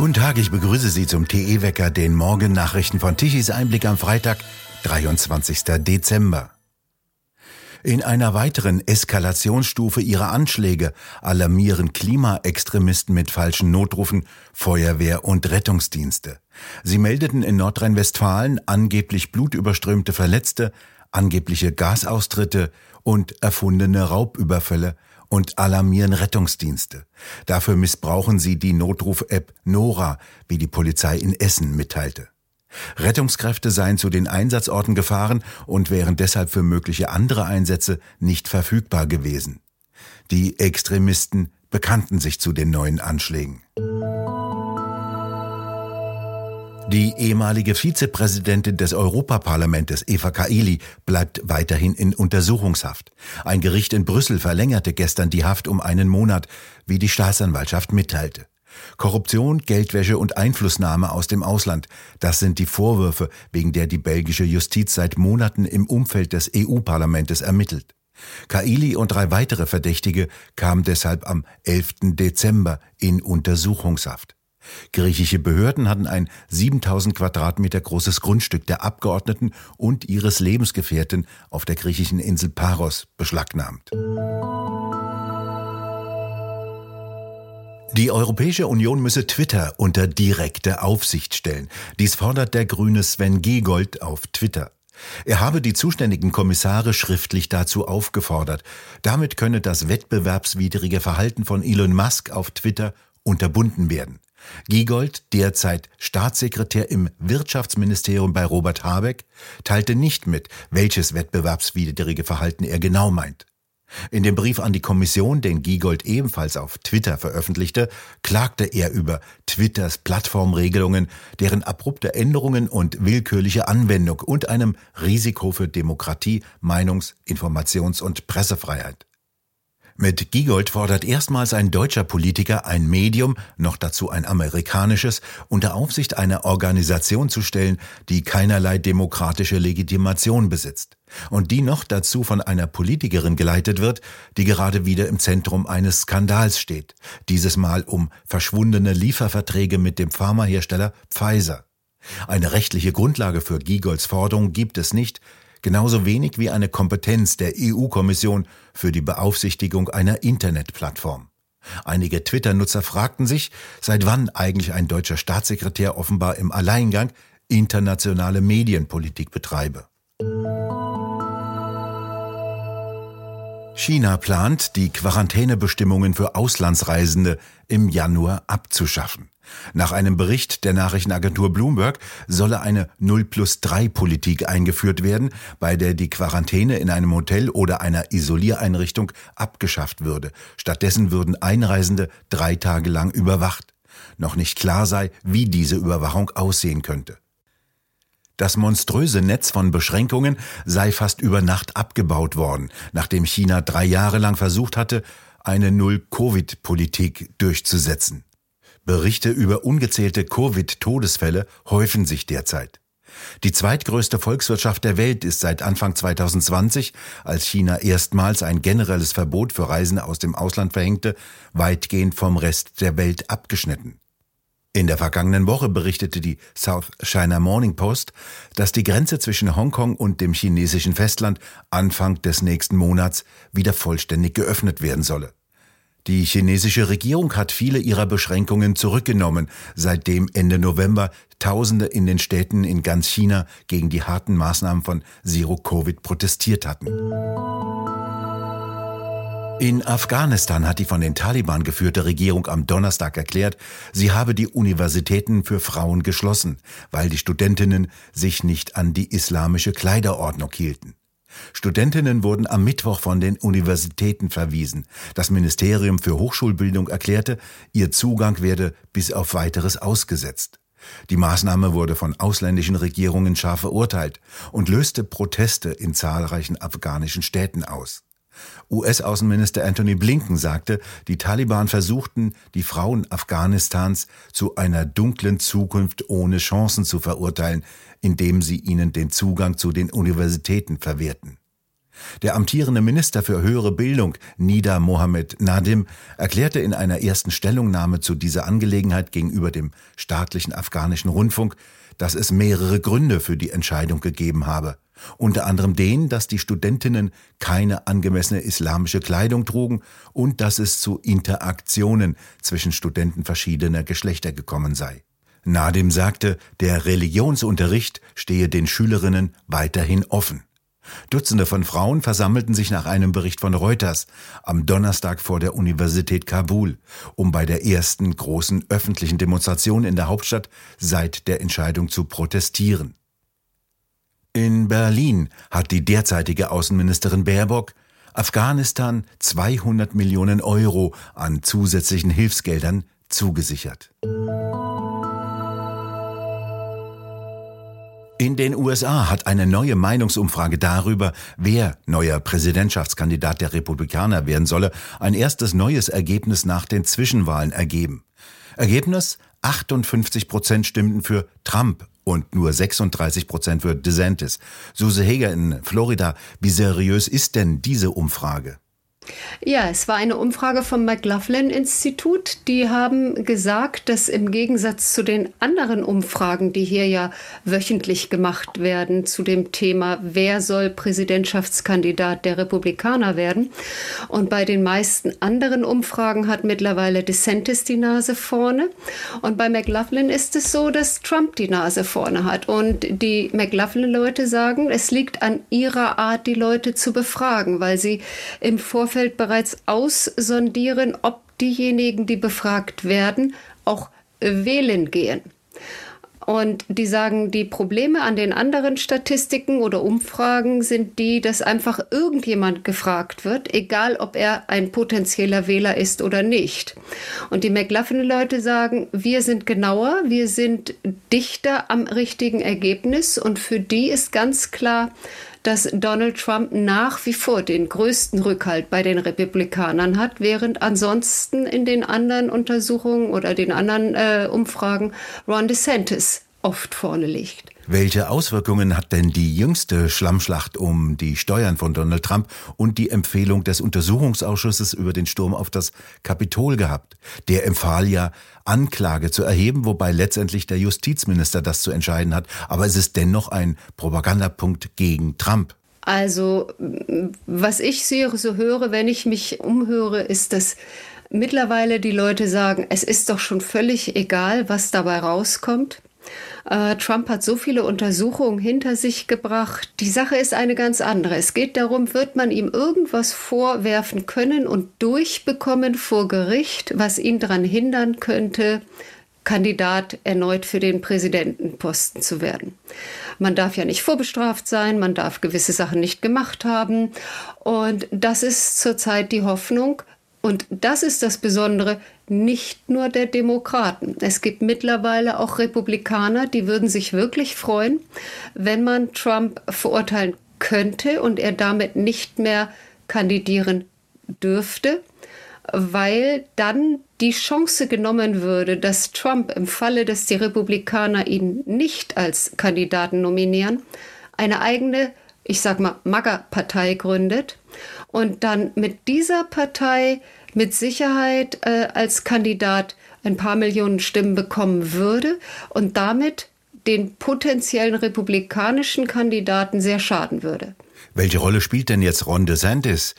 Guten Tag, ich begrüße Sie zum TE-Wecker, den Morgennachrichten von Tichys Einblick am Freitag, 23. Dezember. In einer weiteren Eskalationsstufe ihrer Anschläge alarmieren Klimaextremisten mit falschen Notrufen Feuerwehr und Rettungsdienste. Sie meldeten in Nordrhein-Westfalen angeblich blutüberströmte Verletzte, angebliche Gasaustritte und erfundene Raubüberfälle und alarmieren Rettungsdienste. Dafür missbrauchen sie die Notruf-App Nora, wie die Polizei in Essen mitteilte. Rettungskräfte seien zu den Einsatzorten gefahren und wären deshalb für mögliche andere Einsätze nicht verfügbar gewesen. Die Extremisten bekannten sich zu den neuen Anschlägen. Die ehemalige Vizepräsidentin des Europaparlamentes Eva Kaili bleibt weiterhin in Untersuchungshaft. Ein Gericht in Brüssel verlängerte gestern die Haft um einen Monat, wie die Staatsanwaltschaft mitteilte. Korruption, Geldwäsche und Einflussnahme aus dem Ausland, das sind die Vorwürfe, wegen der die belgische Justiz seit Monaten im Umfeld des EU-Parlamentes ermittelt. Kaili und drei weitere Verdächtige kamen deshalb am 11. Dezember in Untersuchungshaft. Griechische Behörden hatten ein 7000 Quadratmeter großes Grundstück der Abgeordneten und ihres Lebensgefährten auf der griechischen Insel Paros beschlagnahmt. Die Europäische Union müsse Twitter unter direkte Aufsicht stellen. Dies fordert der grüne Sven Giegold auf Twitter. Er habe die zuständigen Kommissare schriftlich dazu aufgefordert. Damit könne das wettbewerbswidrige Verhalten von Elon Musk auf Twitter unterbunden werden. Giegold, derzeit Staatssekretär im Wirtschaftsministerium bei Robert Habeck, teilte nicht mit, welches wettbewerbswidrige Verhalten er genau meint. In dem Brief an die Kommission, den Giegold ebenfalls auf Twitter veröffentlichte, klagte er über Twitters Plattformregelungen, deren abrupte Änderungen und willkürliche Anwendung und einem Risiko für Demokratie, Meinungs-, Informations- und Pressefreiheit. Mit Giegold fordert erstmals ein deutscher Politiker ein Medium, noch dazu ein amerikanisches, unter Aufsicht einer Organisation zu stellen, die keinerlei demokratische Legitimation besitzt und die noch dazu von einer Politikerin geleitet wird, die gerade wieder im Zentrum eines Skandals steht, dieses Mal um verschwundene Lieferverträge mit dem Pharmahersteller Pfizer. Eine rechtliche Grundlage für Giegolds Forderung gibt es nicht, genauso wenig wie eine Kompetenz der EU-Kommission für die Beaufsichtigung einer Internetplattform. Einige Twitter-Nutzer fragten sich, seit wann eigentlich ein deutscher Staatssekretär offenbar im Alleingang internationale Medienpolitik betreibe. China plant, die Quarantänebestimmungen für Auslandsreisende im Januar abzuschaffen. Nach einem Bericht der Nachrichtenagentur Bloomberg solle eine 0 plus 3 Politik eingeführt werden, bei der die Quarantäne in einem Hotel oder einer Isoliereinrichtung abgeschafft würde. Stattdessen würden Einreisende drei Tage lang überwacht. Noch nicht klar sei, wie diese Überwachung aussehen könnte. Das monströse Netz von Beschränkungen sei fast über Nacht abgebaut worden, nachdem China drei Jahre lang versucht hatte, eine Null-Covid-Politik durchzusetzen. Berichte über ungezählte Covid-Todesfälle häufen sich derzeit. Die zweitgrößte Volkswirtschaft der Welt ist seit Anfang 2020, als China erstmals ein generelles Verbot für Reisende aus dem Ausland verhängte, weitgehend vom Rest der Welt abgeschnitten. In der vergangenen Woche berichtete die South China Morning Post, dass die Grenze zwischen Hongkong und dem chinesischen Festland Anfang des nächsten Monats wieder vollständig geöffnet werden solle. Die chinesische Regierung hat viele ihrer Beschränkungen zurückgenommen, seitdem Ende November Tausende in den Städten in ganz China gegen die harten Maßnahmen von Zero Covid protestiert hatten. In Afghanistan hat die von den Taliban geführte Regierung am Donnerstag erklärt, sie habe die Universitäten für Frauen geschlossen, weil die Studentinnen sich nicht an die islamische Kleiderordnung hielten. Studentinnen wurden am Mittwoch von den Universitäten verwiesen. Das Ministerium für Hochschulbildung erklärte, ihr Zugang werde bis auf weiteres ausgesetzt. Die Maßnahme wurde von ausländischen Regierungen scharf verurteilt und löste Proteste in zahlreichen afghanischen Städten aus. US-Außenminister Anthony Blinken sagte, die Taliban versuchten, die Frauen Afghanistans zu einer dunklen Zukunft ohne Chancen zu verurteilen, indem sie ihnen den Zugang zu den Universitäten verwehrten. Der amtierende Minister für höhere Bildung, Nida Mohammed Nadim, erklärte in einer ersten Stellungnahme zu dieser Angelegenheit gegenüber dem staatlichen afghanischen Rundfunk, dass es mehrere Gründe für die Entscheidung gegeben habe. Unter anderem den, dass die Studentinnen keine angemessene islamische Kleidung trugen und dass es zu Interaktionen zwischen Studenten verschiedener Geschlechter gekommen sei. Nadim sagte, der Religionsunterricht stehe den Schülerinnen weiterhin offen. Dutzende von Frauen versammelten sich nach einem Bericht von Reuters am Donnerstag vor der Universität Kabul, um bei der ersten großen öffentlichen Demonstration in der Hauptstadt seit der Entscheidung zu protestieren. In Berlin hat die derzeitige Außenministerin Baerbock Afghanistan 200 Millionen Euro an zusätzlichen Hilfsgeldern zugesichert. In den USA hat eine neue Meinungsumfrage darüber, wer neuer Präsidentschaftskandidat der Republikaner werden solle, ein erstes neues Ergebnis nach den Zwischenwahlen ergeben. Ergebnis 58 Prozent stimmten für Trump und nur 36 Prozent für DeSantis. Suse Heger in Florida, wie seriös ist denn diese Umfrage? Ja, es war eine Umfrage vom McLaughlin-Institut. Die haben gesagt, dass im Gegensatz zu den anderen Umfragen, die hier ja wöchentlich gemacht werden, zu dem Thema, wer soll Präsidentschaftskandidat der Republikaner werden. Und bei den meisten anderen Umfragen hat mittlerweile DeSantis die Nase vorne. Und bei McLaughlin ist es so, dass Trump die Nase vorne hat. Und die McLaughlin-Leute sagen, es liegt an ihrer Art, die Leute zu befragen, weil sie im Vorfeld Vorfeld bereits aussondieren, ob diejenigen, die befragt werden, auch wählen gehen. Und die sagen, die Probleme an den anderen Statistiken oder Umfragen sind die, dass einfach irgendjemand gefragt wird, egal ob er ein potenzieller Wähler ist oder nicht. Und die McLaughlin-Leute sagen, wir sind genauer, wir sind dichter am richtigen Ergebnis. Und für die ist ganz klar, dass Donald Trump nach wie vor den größten Rückhalt bei den Republikanern hat, während ansonsten in den anderen Untersuchungen oder den anderen äh, Umfragen Ron DeSantis oft vorne liegt. Welche Auswirkungen hat denn die jüngste Schlammschlacht um die Steuern von Donald Trump und die Empfehlung des Untersuchungsausschusses über den Sturm auf das Kapitol gehabt? Der empfahl ja, Anklage zu erheben, wobei letztendlich der Justizminister das zu entscheiden hat. Aber es ist dennoch ein Propagandapunkt gegen Trump. Also, was ich so höre, wenn ich mich umhöre, ist, dass mittlerweile die Leute sagen, es ist doch schon völlig egal, was dabei rauskommt. Äh, Trump hat so viele Untersuchungen hinter sich gebracht. Die Sache ist eine ganz andere. Es geht darum, wird man ihm irgendwas vorwerfen können und durchbekommen vor Gericht, was ihn daran hindern könnte, Kandidat erneut für den Präsidentenposten zu werden. Man darf ja nicht vorbestraft sein, man darf gewisse Sachen nicht gemacht haben. Und das ist zurzeit die Hoffnung. Und das ist das Besondere, nicht nur der Demokraten. Es gibt mittlerweile auch Republikaner, die würden sich wirklich freuen, wenn man Trump verurteilen könnte und er damit nicht mehr kandidieren dürfte, weil dann die Chance genommen würde, dass Trump im Falle, dass die Republikaner ihn nicht als Kandidaten nominieren, eine eigene, ich sag mal, MAGA-Partei gründet und dann mit dieser Partei mit Sicherheit äh, als Kandidat ein paar Millionen Stimmen bekommen würde und damit den potenziellen republikanischen Kandidaten sehr schaden würde. Welche Rolle spielt denn jetzt Ron DeSantis?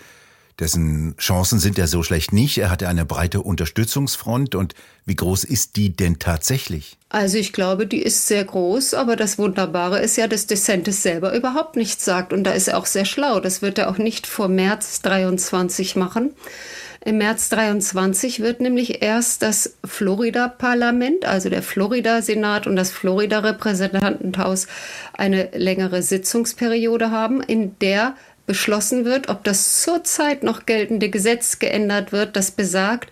Dessen Chancen sind ja so schlecht nicht. Er hat ja eine breite Unterstützungsfront. Und wie groß ist die denn tatsächlich? Also ich glaube, die ist sehr groß. Aber das Wunderbare ist ja, dass DeSantis selber überhaupt nichts sagt. Und da ist er auch sehr schlau. Das wird er auch nicht vor März 23 machen. Im März 23 wird nämlich erst das Florida-Parlament, also der Florida-Senat und das Florida-Repräsentantenhaus eine längere Sitzungsperiode haben, in der beschlossen wird, ob das zurzeit noch geltende Gesetz geändert wird, das besagt,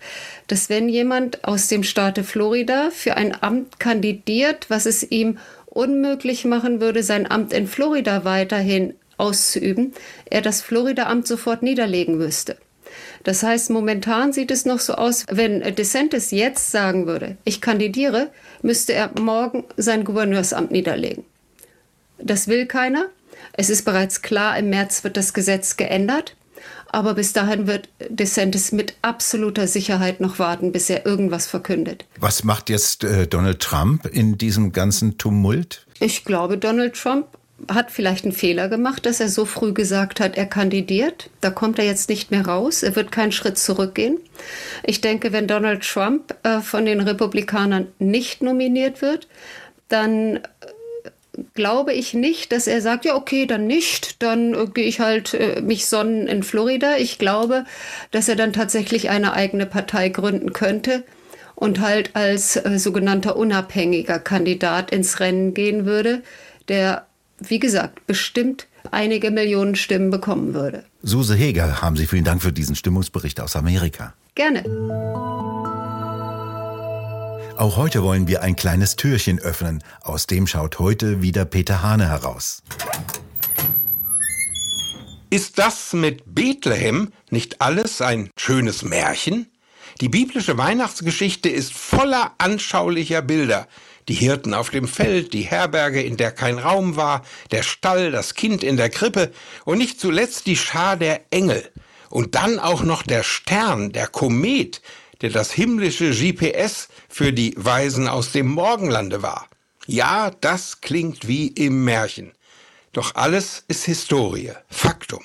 dass wenn jemand aus dem Staate Florida für ein Amt kandidiert, was es ihm unmöglich machen würde, sein Amt in Florida weiterhin auszuüben, er das Florida-Amt sofort niederlegen müsste. Das heißt, momentan sieht es noch so aus, wenn DeSantis jetzt sagen würde, ich kandidiere, müsste er morgen sein Gouverneursamt niederlegen. Das will keiner. Es ist bereits klar, im März wird das Gesetz geändert. Aber bis dahin wird DeSantis mit absoluter Sicherheit noch warten, bis er irgendwas verkündet. Was macht jetzt äh, Donald Trump in diesem ganzen Tumult? Ich glaube, Donald Trump hat vielleicht einen Fehler gemacht, dass er so früh gesagt hat, er kandidiert. Da kommt er jetzt nicht mehr raus. Er wird keinen Schritt zurückgehen. Ich denke, wenn Donald Trump äh, von den Republikanern nicht nominiert wird, dann glaube ich nicht, dass er sagt, ja, okay, dann nicht, dann äh, gehe ich halt äh, mich sonnen in Florida. Ich glaube, dass er dann tatsächlich eine eigene Partei gründen könnte und halt als äh, sogenannter unabhängiger Kandidat ins Rennen gehen würde, der, wie gesagt, bestimmt einige Millionen Stimmen bekommen würde. Suse Heger, haben Sie vielen Dank für diesen Stimmungsbericht aus Amerika. Gerne. Auch heute wollen wir ein kleines Türchen öffnen. Aus dem schaut heute wieder Peter Hane heraus. Ist das mit Bethlehem nicht alles ein schönes Märchen? Die biblische Weihnachtsgeschichte ist voller anschaulicher Bilder. Die Hirten auf dem Feld, die Herberge, in der kein Raum war, der Stall, das Kind in der Krippe und nicht zuletzt die Schar der Engel. Und dann auch noch der Stern, der Komet, der das himmlische GPS für die Weisen aus dem Morgenlande war. Ja, das klingt wie im Märchen. Doch alles ist Historie, Faktum.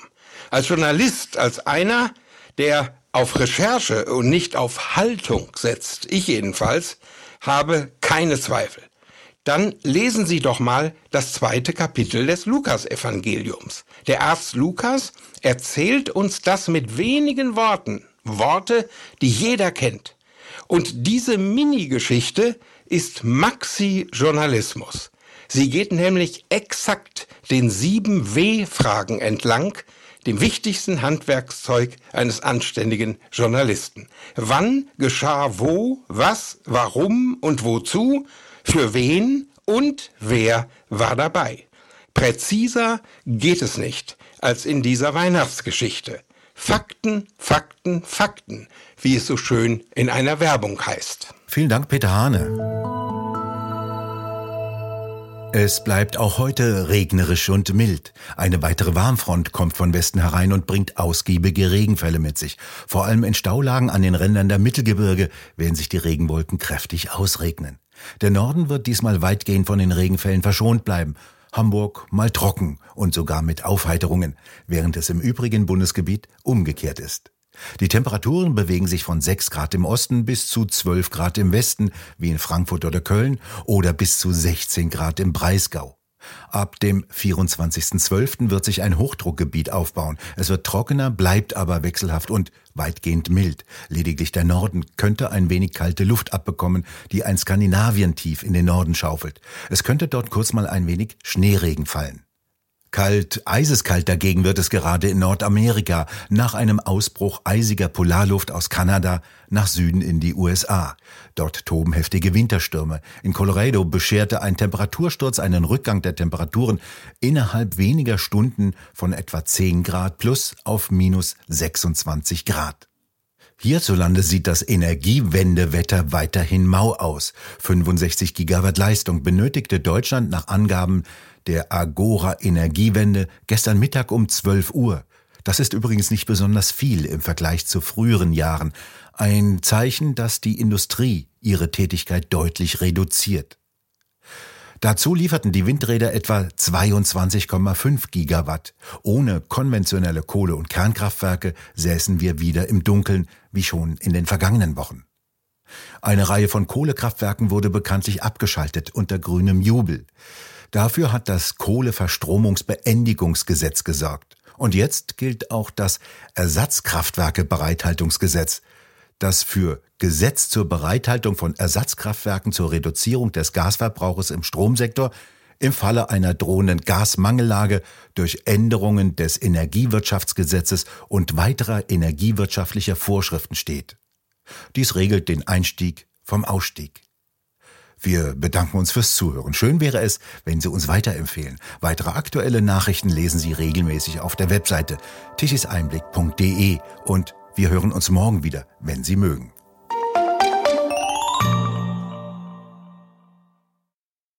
Als Journalist, als einer, der auf Recherche und nicht auf Haltung setzt, ich jedenfalls, habe keine Zweifel. Dann lesen Sie doch mal das zweite Kapitel des Lukas-Evangeliums. Der Arzt Lukas erzählt uns das mit wenigen Worten Worte, die jeder kennt. Und diese Mini-Geschichte ist Maxi-Journalismus. Sie geht nämlich exakt den sieben W-Fragen entlang, dem wichtigsten Handwerkszeug eines anständigen Journalisten. Wann geschah wo, was, warum und wozu, für wen und wer war dabei. Präziser geht es nicht als in dieser Weihnachtsgeschichte. Fakten, Fakten, Fakten, wie es so schön in einer Werbung heißt. Vielen Dank, Peter Hane. Es bleibt auch heute regnerisch und mild. Eine weitere Warmfront kommt von Westen herein und bringt ausgiebige Regenfälle mit sich. Vor allem in Staulagen an den Rändern der Mittelgebirge werden sich die Regenwolken kräftig ausregnen. Der Norden wird diesmal weitgehend von den Regenfällen verschont bleiben Hamburg mal trocken und sogar mit Aufheiterungen, während es im übrigen Bundesgebiet umgekehrt ist. Die Temperaturen bewegen sich von 6 Grad im Osten bis zu 12 Grad im Westen, wie in Frankfurt oder Köln, oder bis zu 16 Grad im Breisgau. Ab dem 24.12. wird sich ein Hochdruckgebiet aufbauen. Es wird trockener, bleibt aber wechselhaft und weitgehend mild. Lediglich der Norden könnte ein wenig kalte Luft abbekommen, die ein Skandinavientief in den Norden schaufelt. Es könnte dort kurz mal ein wenig Schneeregen fallen. Kalt, eiseskalt dagegen wird es gerade in Nordamerika nach einem Ausbruch eisiger Polarluft aus Kanada nach Süden in die USA. Dort toben heftige Winterstürme. In Colorado bescherte ein Temperatursturz einen Rückgang der Temperaturen innerhalb weniger Stunden von etwa 10 Grad plus auf minus 26 Grad. Hierzulande sieht das Energiewendewetter weiterhin mau aus. 65 Gigawatt Leistung benötigte Deutschland nach Angaben der Agora Energiewende gestern Mittag um 12 Uhr. Das ist übrigens nicht besonders viel im Vergleich zu früheren Jahren. Ein Zeichen, dass die Industrie ihre Tätigkeit deutlich reduziert. Dazu lieferten die Windräder etwa 22,5 Gigawatt. Ohne konventionelle Kohle- und Kernkraftwerke säßen wir wieder im Dunkeln, wie schon in den vergangenen Wochen. Eine Reihe von Kohlekraftwerken wurde bekanntlich abgeschaltet unter grünem Jubel. Dafür hat das Kohleverstromungsbeendigungsgesetz gesorgt. Und jetzt gilt auch das Ersatzkraftwerkebereithaltungsgesetz, das für Gesetz zur Bereithaltung von Ersatzkraftwerken zur Reduzierung des Gasverbrauches im Stromsektor im Falle einer drohenden Gasmangellage durch Änderungen des Energiewirtschaftsgesetzes und weiterer energiewirtschaftlicher Vorschriften steht. Dies regelt den Einstieg vom Ausstieg. Wir bedanken uns fürs Zuhören. Schön wäre es, wenn Sie uns weiterempfehlen. Weitere aktuelle Nachrichten lesen Sie regelmäßig auf der Webseite tischiseinblick.de und wir hören uns morgen wieder, wenn Sie mögen.